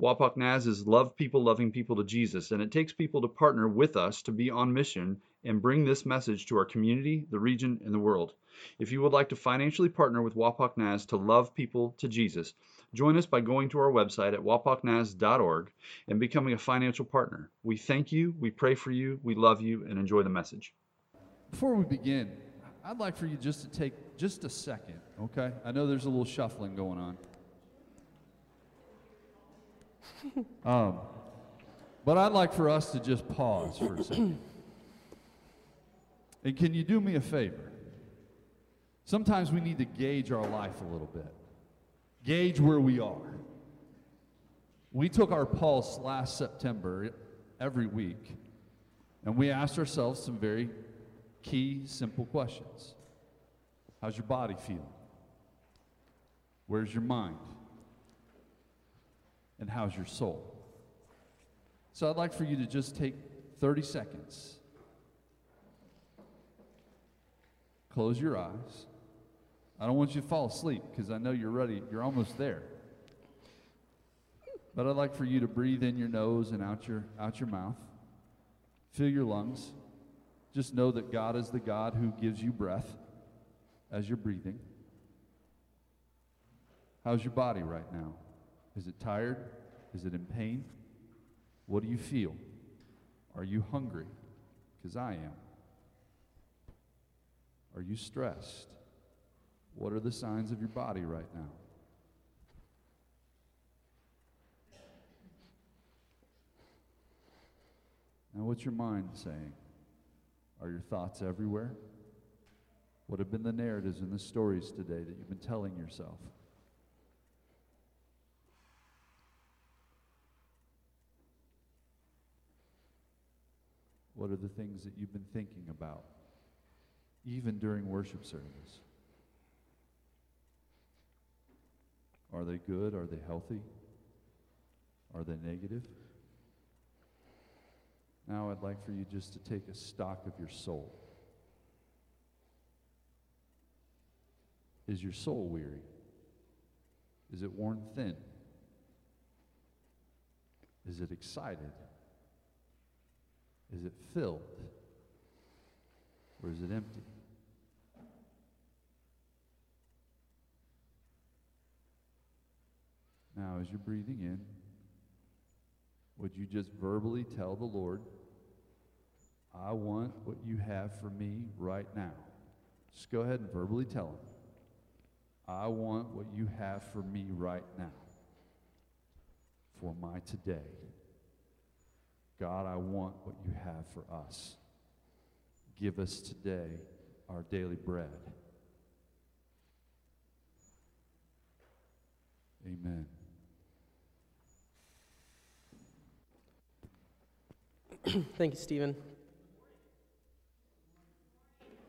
Wapak Naz is love people loving people to Jesus, and it takes people to partner with us to be on mission and bring this message to our community, the region, and the world. If you would like to financially partner with Wapak Naz to love people to Jesus, join us by going to our website at wapaknaz.org and becoming a financial partner. We thank you, we pray for you, we love you, and enjoy the message. Before we begin, I'd like for you just to take just a second, okay? I know there's a little shuffling going on. Um, but I'd like for us to just pause for a second. and can you do me a favor? Sometimes we need to gauge our life a little bit, gauge where we are. We took our pulse last September every week, and we asked ourselves some very key, simple questions How's your body feeling? Where's your mind? And how's your soul? So I'd like for you to just take 30 seconds. Close your eyes. I don't want you to fall asleep because I know you're ready. You're almost there. But I'd like for you to breathe in your nose and out your, out your mouth. Fill your lungs. Just know that God is the God who gives you breath as you're breathing. How's your body right now? Is it tired? Is it in pain? What do you feel? Are you hungry? Because I am. Are you stressed? What are the signs of your body right now? Now, what's your mind saying? Are your thoughts everywhere? What have been the narratives and the stories today that you've been telling yourself? What are the things that you've been thinking about, even during worship service? Are they good? Are they healthy? Are they negative? Now I'd like for you just to take a stock of your soul. Is your soul weary? Is it worn thin? Is it excited? Is it filled? Or is it empty? Now, as you're breathing in, would you just verbally tell the Lord, I want what you have for me right now? Just go ahead and verbally tell him, I want what you have for me right now, for my today. God, I want what you have for us. Give us today our daily bread. Amen. Thank you, Stephen.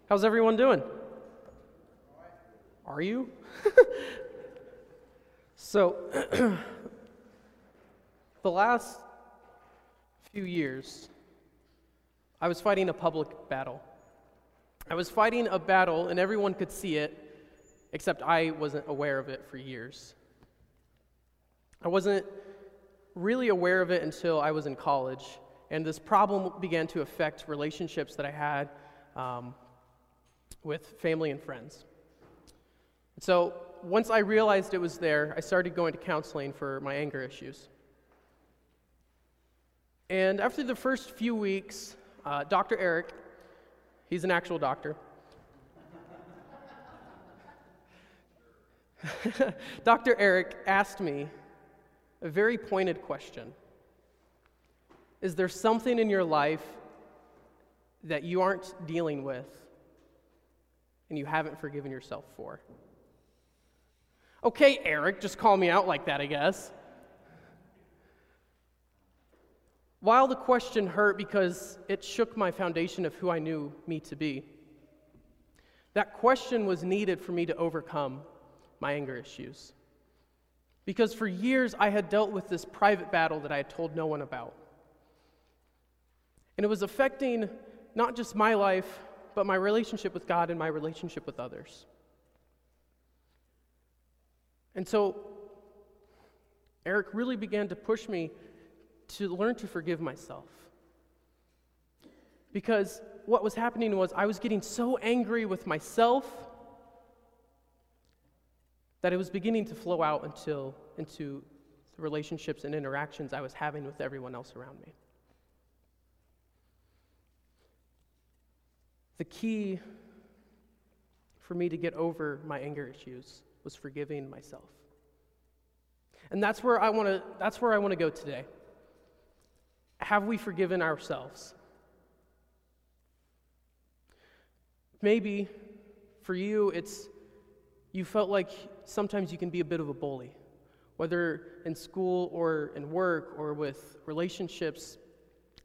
How's everyone doing? Are you? so, the last few years, I was fighting a public battle. I was fighting a battle, and everyone could see it, except I wasn't aware of it for years. I wasn't really aware of it until I was in college, and this problem began to affect relationships that I had um, with family and friends. So once I realized it was there, I started going to counseling for my anger issues. And after the first few weeks, uh, Dr. Eric, he's an actual doctor, Dr. Eric asked me a very pointed question Is there something in your life that you aren't dealing with and you haven't forgiven yourself for? Okay, Eric, just call me out like that, I guess. While the question hurt because it shook my foundation of who I knew me to be, That question was needed for me to overcome my anger issues. Because for years I had dealt with this private battle that I had told no one about. And it was affecting not just my life, but my relationship with God and my relationship with others. And so Eric really began to push me to learn to forgive myself. Because what was happening was I was getting so angry with myself that it was beginning to flow out until, into the relationships and interactions I was having with everyone else around me. The key for me to get over my anger issues was forgiving myself. And that's where I want to that's where I want to go today. Have we forgiven ourselves? Maybe for you it's you felt like sometimes you can be a bit of a bully, whether in school or in work or with relationships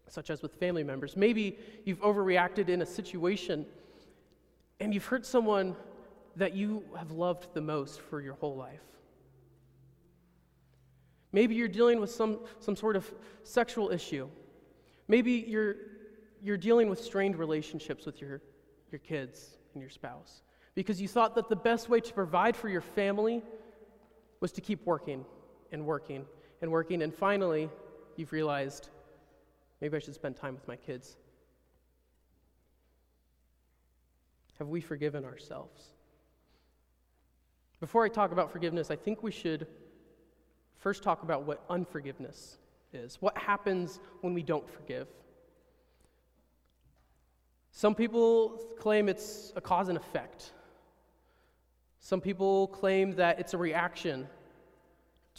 such as with family members. Maybe you've overreacted in a situation and you've hurt someone that you have loved the most for your whole life. Maybe you're dealing with some, some sort of sexual issue. Maybe you're, you're dealing with strained relationships with your, your kids and your spouse because you thought that the best way to provide for your family was to keep working and working and working. And finally, you've realized maybe I should spend time with my kids. Have we forgiven ourselves? Before I talk about forgiveness, I think we should first talk about what unforgiveness is. What happens when we don't forgive? Some people claim it's a cause and effect. Some people claim that it's a reaction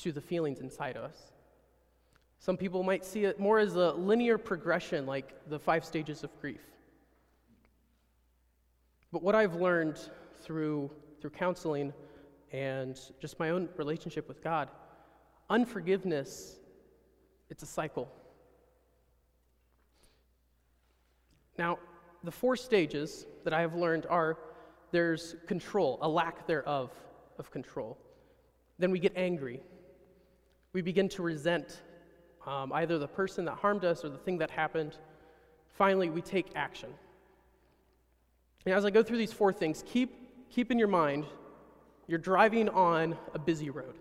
to the feelings inside us. Some people might see it more as a linear progression, like the five stages of grief. But what I've learned through, through counseling and just my own relationship with God, unforgiveness, it's a cycle. Now, the four stages that I have learned are there's control, a lack thereof of control. Then we get angry. We begin to resent um, either the person that harmed us or the thing that happened. Finally, we take action. And as I go through these four things, keep, keep in your mind you're driving on a busy road.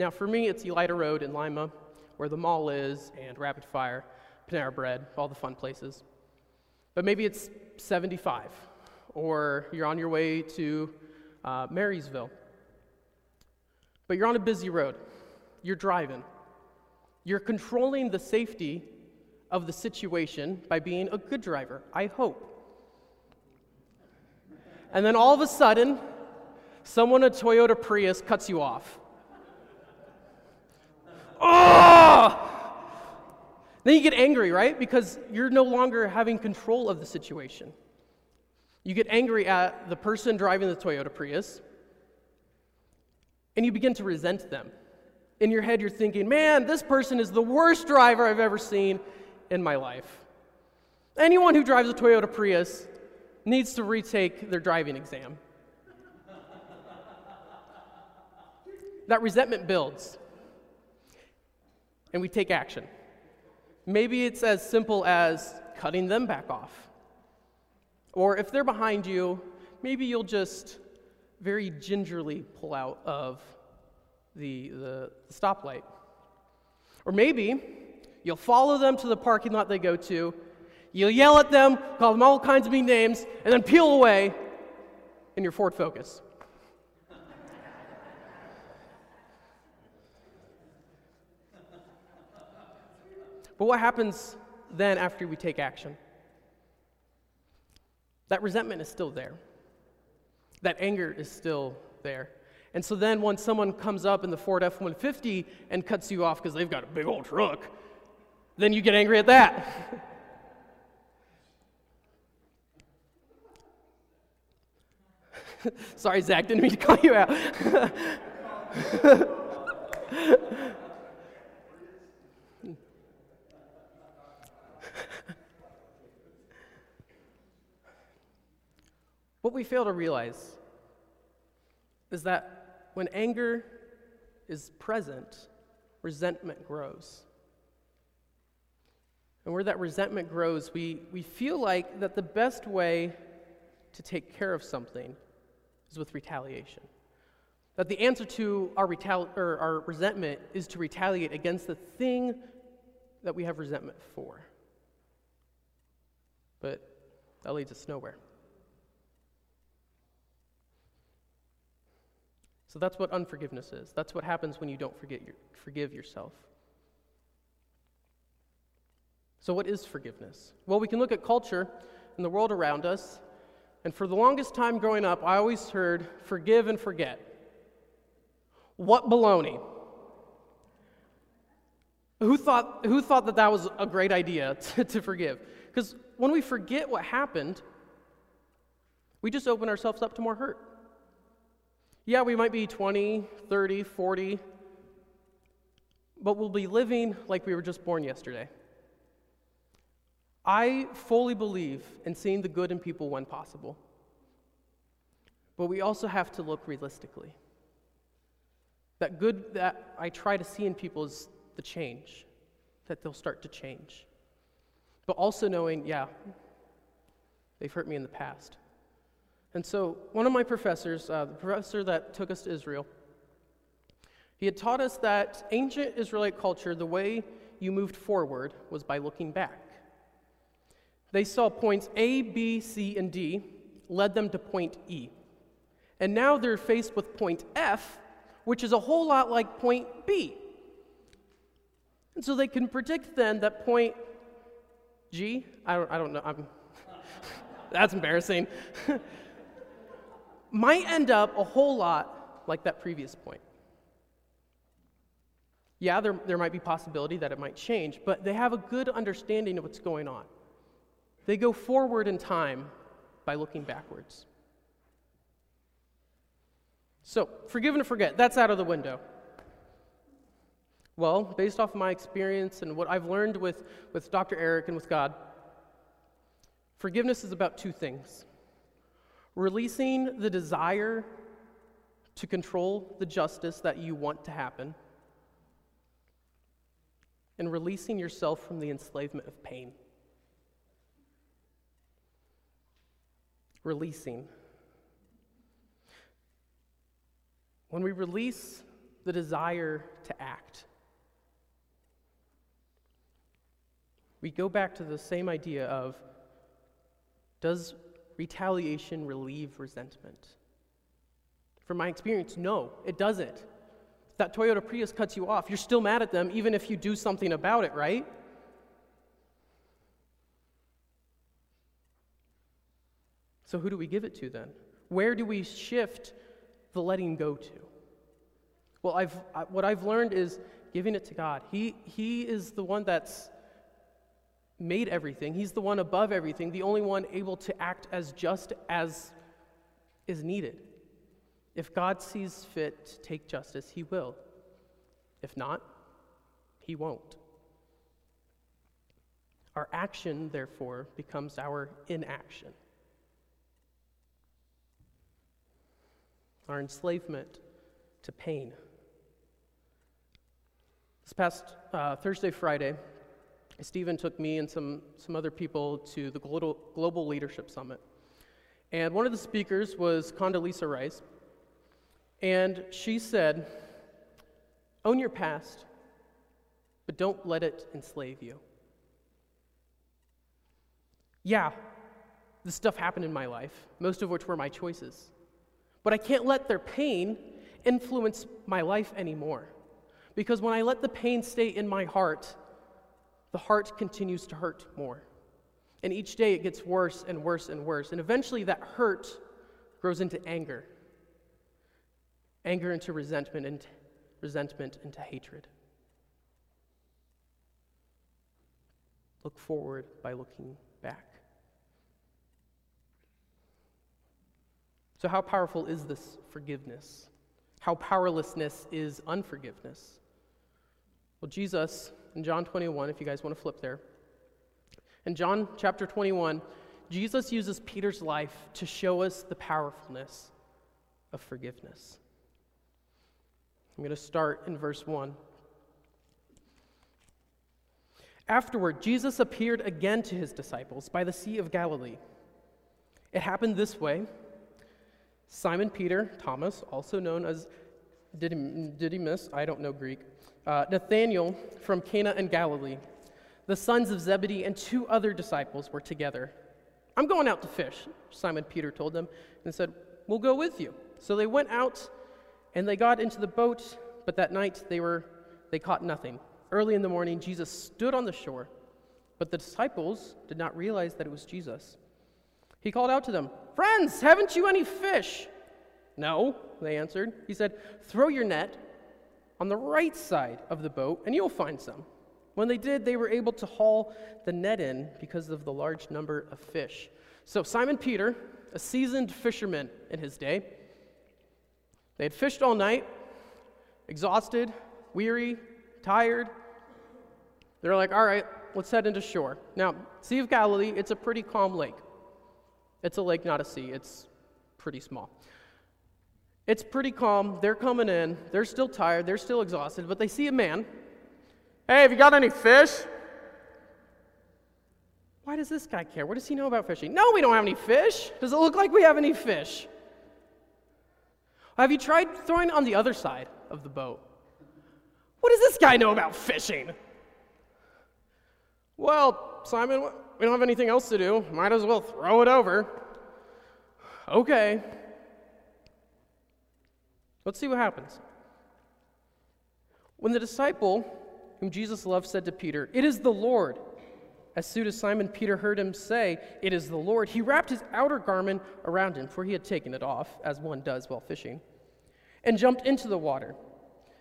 Now, for me, it's Elida Road in Lima, where the mall is, and Rapid Fire, Panera Bread, all the fun places. But maybe it's 75 or you're on your way to uh, Marysville. But you're on a busy road, you're driving, you're controlling the safety of the situation by being a good driver, I hope. And then all of a sudden, someone a Toyota Prius cuts you off. Oh! Then you get angry, right? Because you're no longer having control of the situation. You get angry at the person driving the Toyota Prius, and you begin to resent them. In your head, you're thinking, man, this person is the worst driver I've ever seen in my life. Anyone who drives a Toyota Prius needs to retake their driving exam. that resentment builds, and we take action. Maybe it's as simple as cutting them back off. Or if they're behind you, maybe you'll just very gingerly pull out of the, the, stoplight. Or maybe you'll follow them to the parking lot they go to, you'll yell at them, call them all kinds of mean names, and then peel away in your Ford Focus. But what happens then after we take action? that resentment is still there. That anger is still there. And so then when someone comes up in the Ford F 150 and cuts you off because they've got a big old truck, then you get angry at that. Sorry, Zach, didn't mean to call you out. What we fail to realize is that when anger is present, resentment grows. And where that resentment grows, we, we feel like that the best way to take care of something is with retaliation. That the answer to our, retali- or our resentment is to retaliate against the thing that we have resentment for. But that leads us nowhere. So that's what unforgiveness is. That's what happens when you don't forget your, forgive yourself. So, what is forgiveness? Well, we can look at culture and the world around us. And for the longest time growing up, I always heard forgive and forget. What baloney? Who thought, who thought that that was a great idea to, to forgive? Because when we forget what happened, we just open ourselves up to more hurt. Yeah, we might be 20, 30, 40, but we'll be living like we were just born yesterday. I fully believe in seeing the good in people when possible. But we also have to look realistically. That good that I try to see in people is the change, that they'll start to change. But also knowing, yeah, they've hurt me in the past. And so, one of my professors, uh, the professor that took us to Israel, he had taught us that ancient Israelite culture, the way you moved forward was by looking back. They saw points A, B, C, and D, led them to point E. And now they're faced with point F, which is a whole lot like point B. And so they can predict then that point G, I don't, I don't know, I'm, that's embarrassing, might end up a whole lot like that previous point. Yeah, there, there might be possibility that it might change, but they have a good understanding of what's going on. They go forward in time by looking backwards. So, forgive and forget, that's out of the window. Well, based off of my experience and what I've learned with, with Dr. Eric and with God, forgiveness is about two things releasing the desire to control the justice that you want to happen, and releasing yourself from the enslavement of pain. releasing. When we release the desire to act, we go back to the same idea of does retaliation relieve resentment? From my experience, no, it doesn't. If that Toyota Prius cuts you off, you're still mad at them even if you do something about it, right? So, who do we give it to then? Where do we shift the letting go to? Well, I've, I, what I've learned is giving it to God. He, he is the one that's made everything, He's the one above everything, the only one able to act as just as is needed. If God sees fit to take justice, He will. If not, He won't. Our action, therefore, becomes our inaction. our enslavement to pain. This past uh, Thursday, Friday, Stephen took me and some, some other people to the Global, Global Leadership Summit. And one of the speakers was Condoleezza Rice. And she said, Own your past, but don't let it enslave you. Yeah, this stuff happened in my life, most of which were my choices. But I can't let their pain influence my life anymore. Because when I let the pain stay in my heart, the heart continues to hurt more. And each day it gets worse and worse and worse. And eventually that hurt grows into anger. Anger into resentment and resentment into hatred. Look forward by looking back. So, how powerful is this forgiveness? How powerlessness is unforgiveness? Well, Jesus in John 21, if you guys want to flip there, in John chapter 21, Jesus uses Peter's life to show us the powerfulness of forgiveness. I'm going to start in verse 1. Afterward, Jesus appeared again to his disciples by the Sea of Galilee. It happened this way Simon Peter, Thomas, also known as Didymus, I don't know Greek, uh, Nathanael from Cana and Galilee, the sons of Zebedee, and two other disciples were together. I'm going out to fish, Simon Peter told them, and said, We'll go with you. So they went out and they got into the boat, but that night they, were, they caught nothing. Early in the morning, Jesus stood on the shore, but the disciples did not realize that it was Jesus. He called out to them, Friends, haven't you any fish? No, they answered. He said, Throw your net on the right side of the boat, and you'll find some. When they did, they were able to haul the net in because of the large number of fish. So, Simon Peter, a seasoned fisherman in his day, they had fished all night, exhausted, weary, tired, they're like, all right, let's head into shore. Now, Sea of Galilee, it's a pretty calm lake. It's a lake, not a sea. It's pretty small. It's pretty calm. They're coming in. They're still tired. They're still exhausted, but they see a man. Hey, have you got any fish? Why does this guy care? What does he know about fishing? No, we don't have any fish. Does it look like we have any fish? Have you tried throwing on the other side of the boat? What does this guy know about fishing? Well, Simon, we don't have anything else to do. Might as well throw it over. Okay. Let's see what happens. When the disciple whom Jesus loved said to Peter, It is the Lord, as soon as Simon Peter heard him say, It is the Lord, he wrapped his outer garment around him, for he had taken it off, as one does while fishing, and jumped into the water.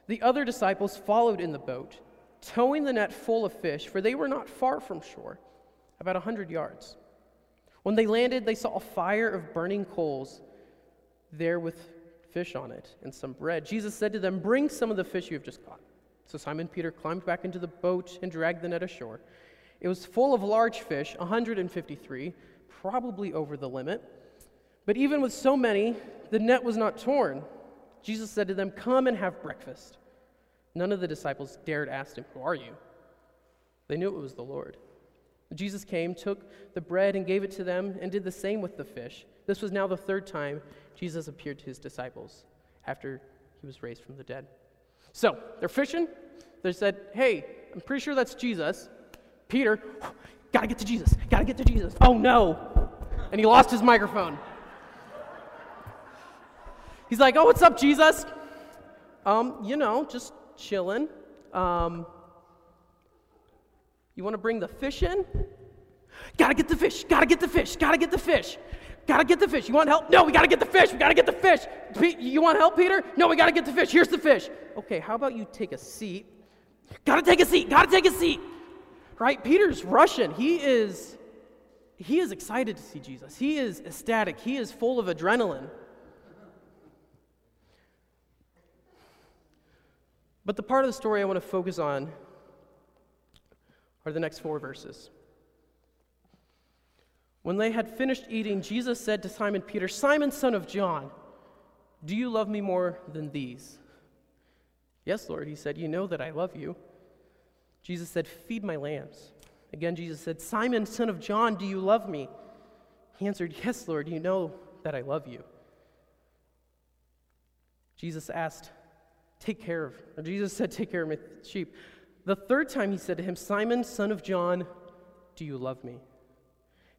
The other disciples followed in the boat towing the net full of fish, for they were not far from shore, about a hundred yards. When they landed, they saw a fire of burning coals there with fish on it and some bread. Jesus said to them, Bring some of the fish you have just caught. So Simon Peter climbed back into the boat and dragged the net ashore. It was full of large fish, 153, probably over the limit. But even with so many, the net was not torn. Jesus said to them, Come and have breakfast. None of the disciples dared ask him, Who are you? They knew it was the Lord. Jesus came, took the bread, and gave it to them, and did the same with the fish. This was now the third time Jesus appeared to his disciples after he was raised from the dead. So they're fishing. They said, Hey, I'm pretty sure that's Jesus. Peter, gotta get to Jesus, gotta get to Jesus. Oh no. And he lost his microphone. He's like, Oh, what's up, Jesus? Um, you know, just chilling. Um, you want to bring the fish in? Gotta get the fish, gotta get the fish, gotta get the fish. Gotta get the fish. You want help? No, we gotta get the fish. We gotta get the fish. You want help, Peter? No, we gotta get the fish. Here's the fish. Okay, how about you take a seat? Gotta take a seat. Gotta take a seat. Right? Peter's Russian. He is he is excited to see Jesus. He is ecstatic. He is full of adrenaline. But the part of the story I want to focus on are the next four verses. When they had finished eating, Jesus said to Simon Peter, Simon, son of John, do you love me more than these? Yes, Lord, he said, You know that I love you. Jesus said, Feed my lambs. Again, Jesus said, Simon, son of John, do you love me? He answered, Yes, Lord, you know that I love you. Jesus asked, Take care of. Or Jesus said, Take care of my sheep. The third time he said to him, Simon, son of John, do you love me?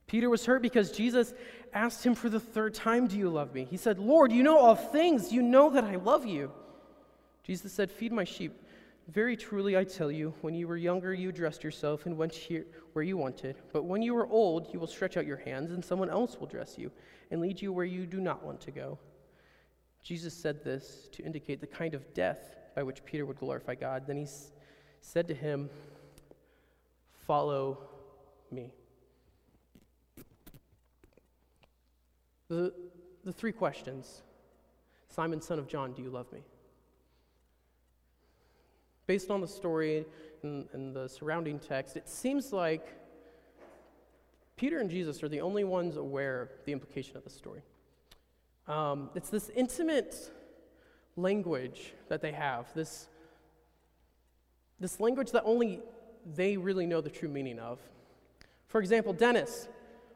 Peter was hurt because Jesus asked him for the third time, Do you love me? He said, Lord, you know all things. You know that I love you. Jesus said, Feed my sheep. Very truly, I tell you, when you were younger, you dressed yourself and went here where you wanted. But when you are old, you will stretch out your hands, and someone else will dress you and lead you where you do not want to go. Jesus said this to indicate the kind of death by which Peter would glorify God. Then he said to him, Follow me. The, the three questions Simon, son of John, do you love me? Based on the story and, and the surrounding text, it seems like Peter and Jesus are the only ones aware of the implication of the story. Um, it's this intimate language that they have, this, this language that only they really know the true meaning of. For example, Dennis,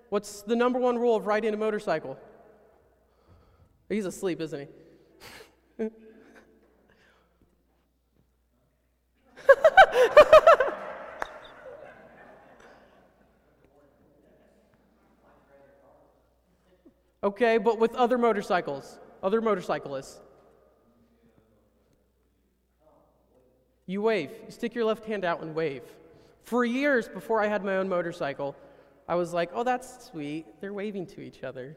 what's the number one rule of riding a motorcycle? He's asleep, isn't he? okay, but with other motorcycles, other motorcyclists. You wave. You stick your left hand out and wave. For years before I had my own motorcycle, I was like, oh, that's sweet. They're waving to each other.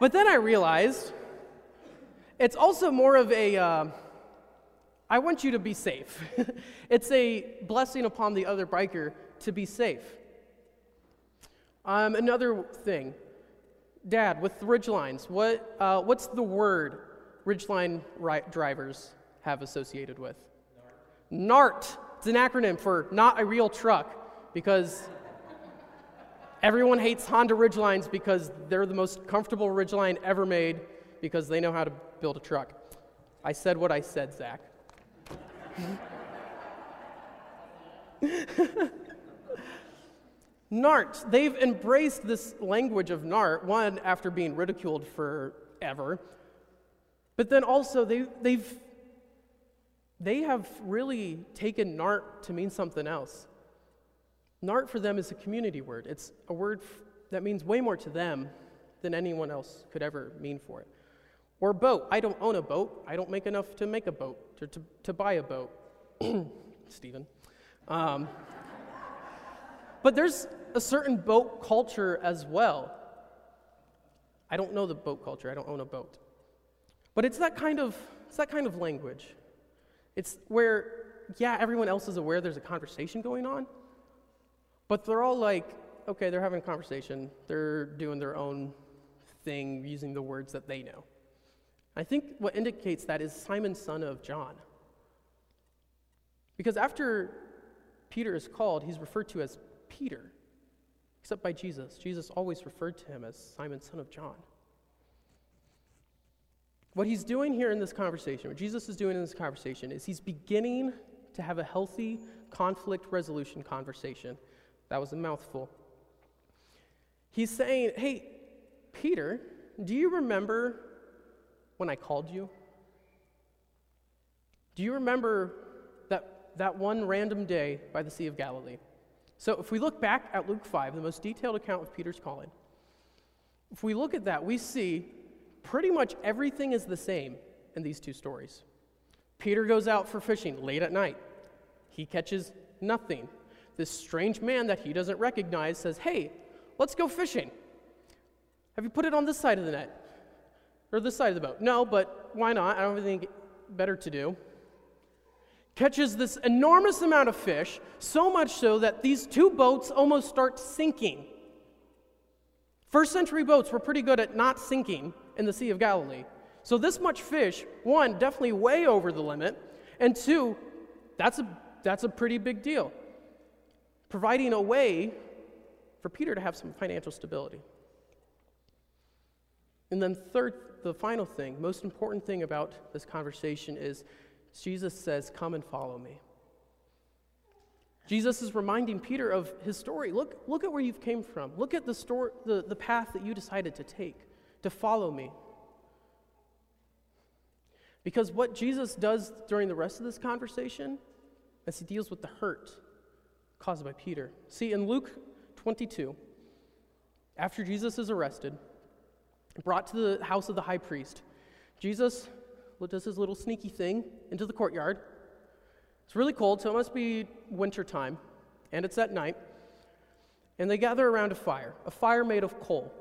But then I realized it's also more of a uh, I want you to be safe. it's a blessing upon the other biker to be safe. Um, another thing, Dad, with the ridgelines, what, uh, what's the word ridgeline ri- drivers have associated with? NART. It's an acronym for not a real truck because everyone hates Honda Ridgelines because they're the most comfortable Ridgeline ever made because they know how to build a truck. I said what I said, Zach. NART. They've embraced this language of NART, one, after being ridiculed forever, but then also they, they've they have really taken NART to mean something else. NART for them is a community word. It's a word that means way more to them than anyone else could ever mean for it. Or boat. I don't own a boat. I don't make enough to make a boat, or to, to buy a boat. Stephen. Um, but there's a certain boat culture as well. I don't know the boat culture. I don't own a boat. But it's that kind of, it's that kind of language. It's where, yeah, everyone else is aware there's a conversation going on, but they're all like, okay, they're having a conversation. They're doing their own thing using the words that they know. I think what indicates that is Simon, son of John. Because after Peter is called, he's referred to as Peter, except by Jesus. Jesus always referred to him as Simon, son of John. What he's doing here in this conversation, what Jesus is doing in this conversation, is he's beginning to have a healthy conflict resolution conversation. That was a mouthful. He's saying, Hey, Peter, do you remember when I called you? Do you remember that, that one random day by the Sea of Galilee? So, if we look back at Luke 5, the most detailed account of Peter's calling, if we look at that, we see pretty much everything is the same in these two stories. Peter goes out for fishing late at night. He catches nothing. This strange man that he doesn't recognize says, Hey, let's go fishing. Have you put it on this side of the net? Or this side of the boat? No, but why not? I don't have anything better to do. Catches this enormous amount of fish, so much so that these two boats almost start sinking. First century boats were pretty good at not sinking in the Sea of Galilee. So, this much fish, one, definitely way over the limit, and two, that's a, that's a pretty big deal. Providing a way for Peter to have some financial stability. And then, third, the final thing, most important thing about this conversation is Jesus says, Come and follow me. Jesus is reminding Peter of his story. Look, look at where you've came from. Look at the, story, the, the path that you decided to take, to follow me. Because what Jesus does during the rest of this conversation is he deals with the hurt caused by Peter. See, in Luke 22, after Jesus is arrested, brought to the house of the high priest, Jesus does his little sneaky thing into the courtyard. It's really cold, so it must be winter time, and it's at night. And they gather around a fire, a fire made of coal,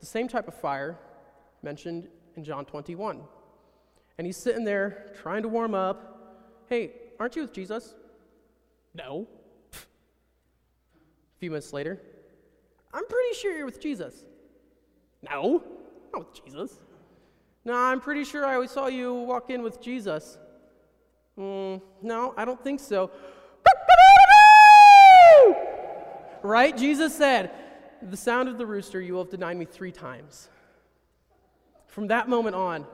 the same type of fire mentioned in John 21. And he's sitting there trying to warm up. Hey, aren't you with Jesus? No. a few minutes later, I'm pretty sure you're with Jesus. No, not with Jesus. No, I'm pretty sure I always saw you walk in with Jesus. Mm, no, I don't think so. right? Jesus said, the sound of the rooster, you will have denied me three times. From that moment on,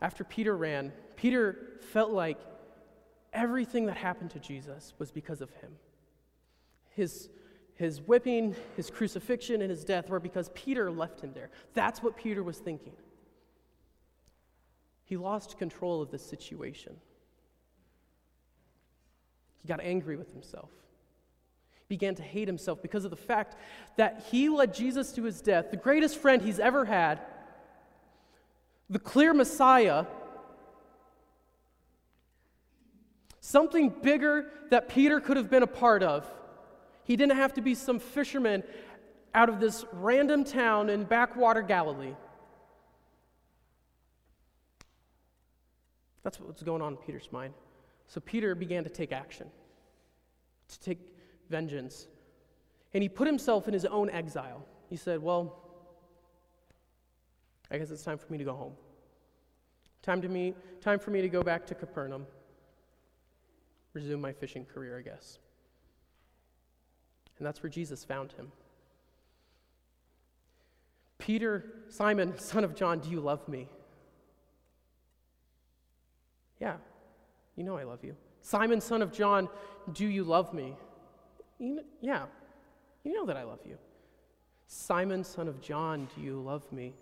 after Peter ran, Peter felt like everything that happened to Jesus was because of him. His, his whipping, his crucifixion, and his death were because Peter left him there. That's what Peter was thinking. He lost control of the situation. He got angry with himself. He began to hate himself because of the fact that he led Jesus to his death, the greatest friend he's ever had, the clear Messiah, something bigger that Peter could have been a part of. He didn't have to be some fisherman out of this random town in backwater Galilee. That's what's going on in Peter's mind. So Peter began to take action, to take vengeance. And he put himself in his own exile. He said, Well, I guess it's time for me to go home. Time, to me, time for me to go back to Capernaum, resume my fishing career, I guess. And that's where Jesus found him. Peter, Simon, son of John, do you love me? Yeah, you know I love you. Simon, son of John, do you love me? You know, yeah, you know that I love you. Simon, son of John, do you love me?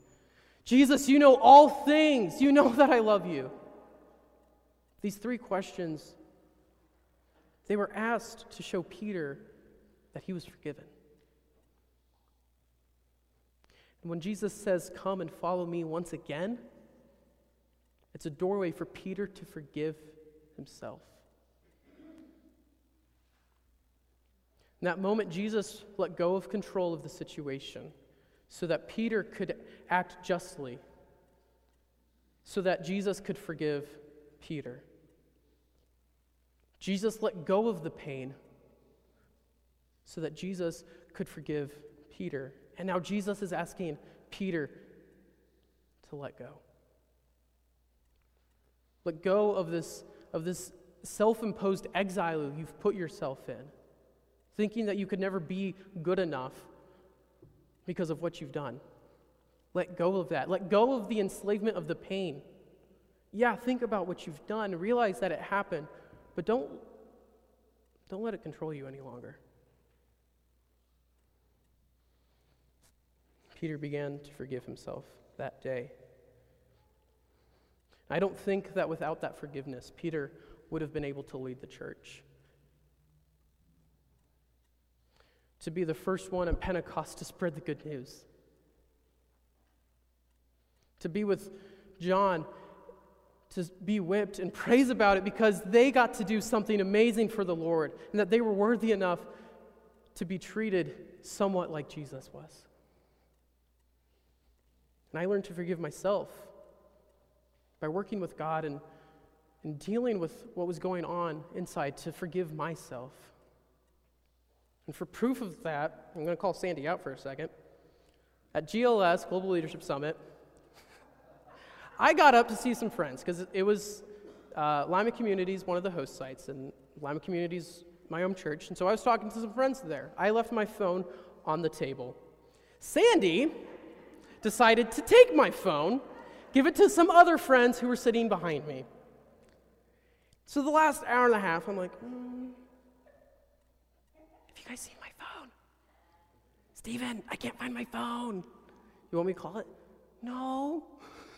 Jesus, you know all things. You know that I love you. These three questions, they were asked to show Peter that he was forgiven. And when Jesus says, Come and follow me once again, it's a doorway for Peter to forgive himself. In that moment, Jesus let go of control of the situation so that Peter could act justly, so that Jesus could forgive Peter. Jesus let go of the pain so that Jesus could forgive Peter. And now Jesus is asking Peter to let go. Let go of this, of this self imposed exile you've put yourself in, thinking that you could never be good enough because of what you've done. Let go of that. Let go of the enslavement of the pain. Yeah, think about what you've done, realize that it happened, but don't, don't let it control you any longer. Peter began to forgive himself that day. I don't think that without that forgiveness, Peter would have been able to lead the church. To be the first one at Pentecost to spread the good news. To be with John, to be whipped and praise about it because they got to do something amazing for the Lord and that they were worthy enough to be treated somewhat like Jesus was. And I learned to forgive myself by working with God and, and dealing with what was going on inside to forgive myself. And for proof of that, I'm going to call Sandy out for a second. At GLS, Global Leadership Summit, I got up to see some friends because it was uh, Lima Communities, one of the host sites, and Lima Communities, my own church. And so I was talking to some friends there. I left my phone on the table. Sandy decided to take my phone, give it to some other friends who were sitting behind me. So the last hour and a half, I'm like, mm, you guys seen my phone? Stephen, I can't find my phone. You want me to call it? No,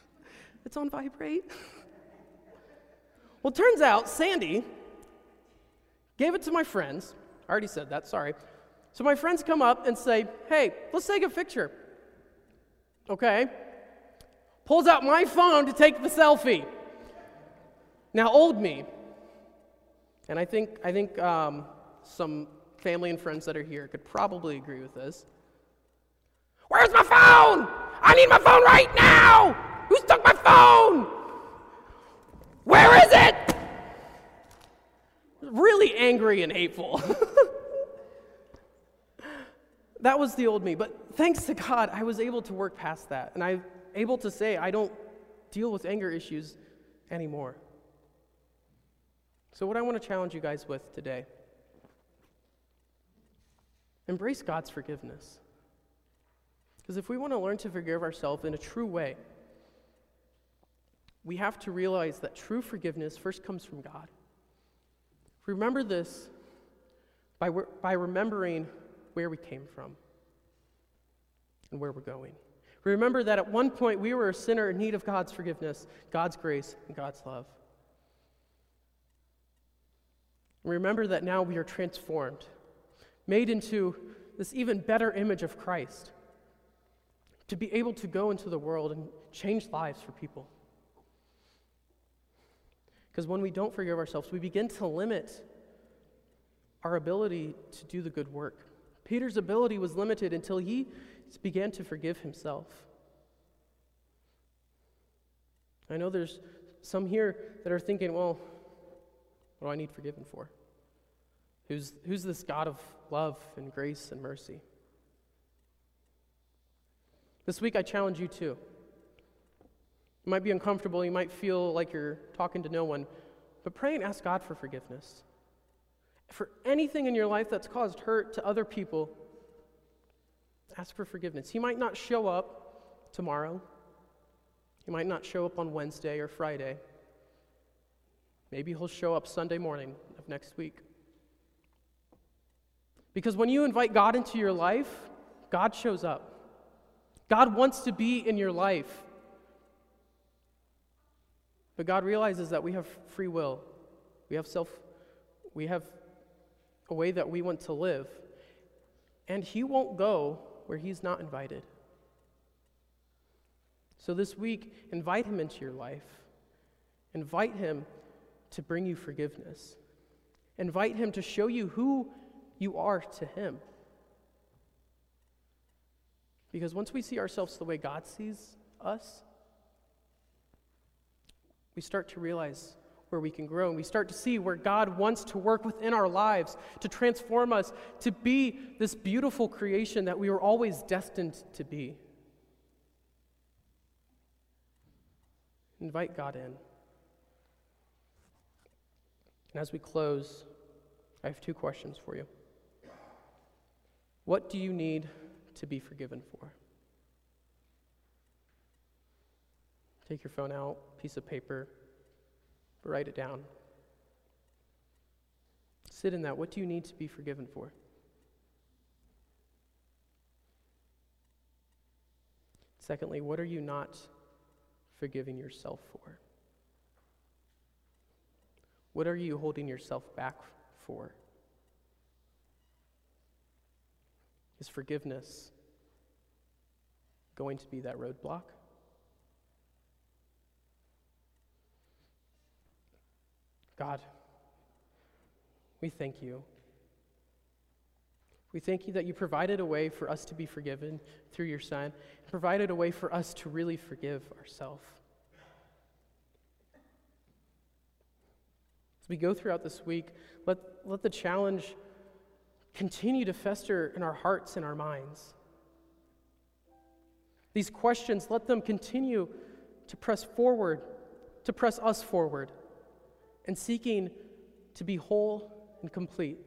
it's on vibrate. well, turns out Sandy gave it to my friends. I already said that, sorry. So my friends come up and say, hey, let's take a picture okay? Pulls out my phone to take the selfie. Now, old me, and I think, I think um, some family and friends that are here could probably agree with this. Where's my phone? I need my phone right now! Who's took my phone? Where is it? Really angry and hateful. that was the old me. But thanks to God, I was able to work past that. And I'm able to say I don't deal with anger issues anymore. So, what I want to challenge you guys with today embrace God's forgiveness. Because if we want to learn to forgive ourselves in a true way, we have to realize that true forgiveness first comes from God. Remember this by, by remembering where we came from and where we're going. Remember that at one point we were a sinner in need of God's forgiveness, God's grace, and God's love. Remember that now we are transformed, made into this even better image of Christ, to be able to go into the world and change lives for people. Because when we don't forgive ourselves, we begin to limit our ability to do the good work. Peter's ability was limited until he began to forgive himself. I know there's some here that are thinking, well, what do I need forgiven for? Who's, who's this God of love and grace and mercy? This week, I challenge you too. You might be uncomfortable, you might feel like you're talking to no one, but pray and ask God for forgiveness. For anything in your life that's caused hurt to other people, ask for forgiveness. He might not show up tomorrow, he might not show up on Wednesday or Friday. Maybe he'll show up Sunday morning of next week. Because when you invite God into your life, God shows up. God wants to be in your life. But God realizes that we have free will. We have self we have a way that we want to live. And he won't go where he's not invited. So this week, invite him into your life. Invite him to bring you forgiveness. Invite him to show you who you are to him. Because once we see ourselves the way God sees us, we start to realize where we can grow. And we start to see where God wants to work within our lives to transform us to be this beautiful creation that we were always destined to be. Invite God in. And as we close, I have two questions for you. What do you need to be forgiven for? Take your phone out, piece of paper, write it down. Sit in that. What do you need to be forgiven for? Secondly, what are you not forgiving yourself for? What are you holding yourself back for? Is forgiveness going to be that roadblock? God, we thank you. We thank you that you provided a way for us to be forgiven through your Son, and provided a way for us to really forgive ourselves. As we go throughout this week, let, let the challenge continue to fester in our hearts and our minds. These questions, let them continue to press forward, to press us forward and seeking to be whole and complete.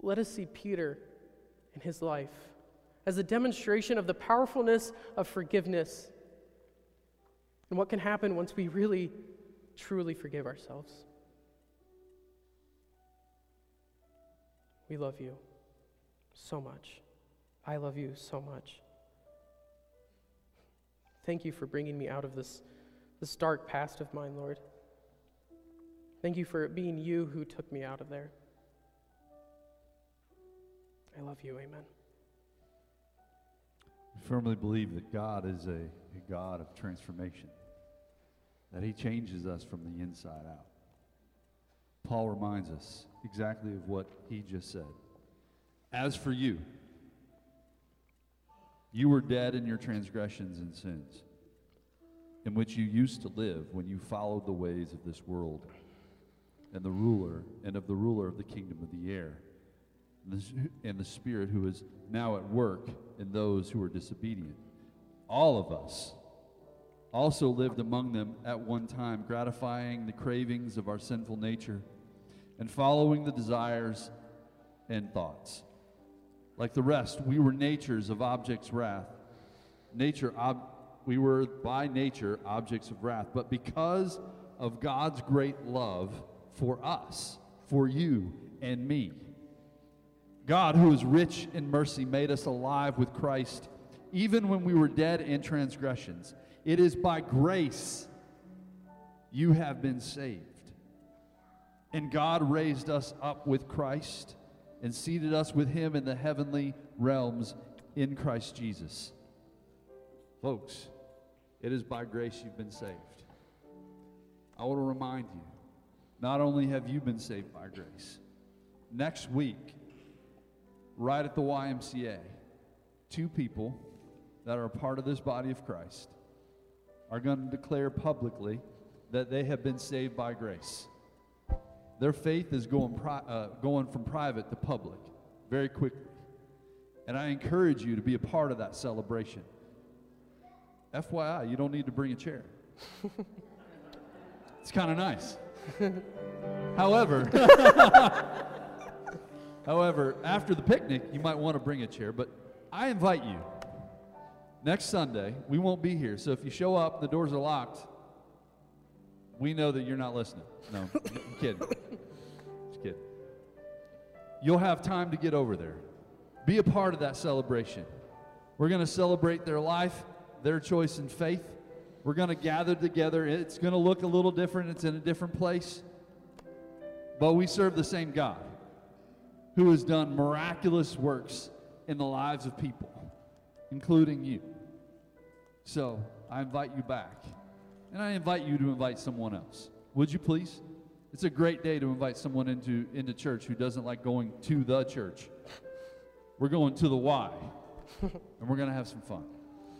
Let us see Peter in his life as a demonstration of the powerfulness of forgiveness and what can happen once we really, truly forgive ourselves. We love you so much. I love you so much. Thank you for bringing me out of this this dark past of mine, Lord. Thank you for it being you who took me out of there. I love you. Amen. We firmly believe that God is a, a God of transformation, that He changes us from the inside out. Paul reminds us exactly of what he just said. As for you, you were dead in your transgressions and sins in which you used to live when you followed the ways of this world and the ruler and of the ruler of the kingdom of the air and the spirit who is now at work in those who are disobedient all of us also lived among them at one time gratifying the cravings of our sinful nature and following the desires and thoughts Like the rest, we were natures of objects' wrath. Nature, ob- we were by nature objects of wrath. But because of God's great love for us, for you and me, God, who is rich in mercy, made us alive with Christ, even when we were dead in transgressions. It is by grace you have been saved. And God raised us up with Christ and seated us with him in the heavenly realms in Christ Jesus. Folks, it is by grace you've been saved. I want to remind you not only have you been saved by grace, next week, right at the YMCA, two people that are a part of this body of Christ are going to declare publicly that they have been saved by grace. Their faith is going, pri- uh, going from private to public very quickly. And I encourage you to be a part of that celebration. FYI, you don't need to bring a chair. it's kind of nice. However, however, after the picnic, you might want to bring a chair, but I invite you. Next Sunday, we won't be here, so if you show up the doors are locked, we know that you're not listening. No, I'm kidding. Just kidding. You'll have time to get over there. Be a part of that celebration. We're going to celebrate their life, their choice in faith. We're going to gather together. It's going to look a little different, it's in a different place. But we serve the same God who has done miraculous works in the lives of people, including you. So I invite you back. And I invite you to invite someone else. Would you please? It's a great day to invite someone into, into church who doesn't like going to the church. We're going to the Y, and we're going to have some fun.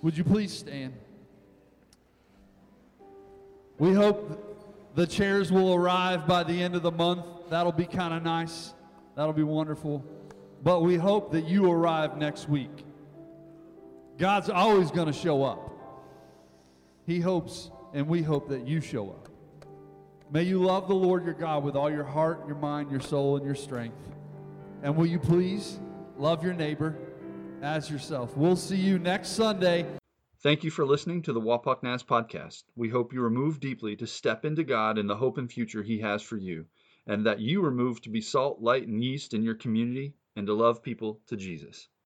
Would you please stand? We hope the chairs will arrive by the end of the month. That'll be kind of nice. That'll be wonderful. But we hope that you arrive next week. God's always going to show up. He hopes, and we hope that you show up. May you love the Lord your God with all your heart, your mind, your soul, and your strength. And will you please love your neighbor as yourself? We'll see you next Sunday. Thank you for listening to the Wapak Nas podcast. We hope you are moved deeply to step into God and the hope and future He has for you, and that you are moved to be salt, light, and yeast in your community and to love people to Jesus.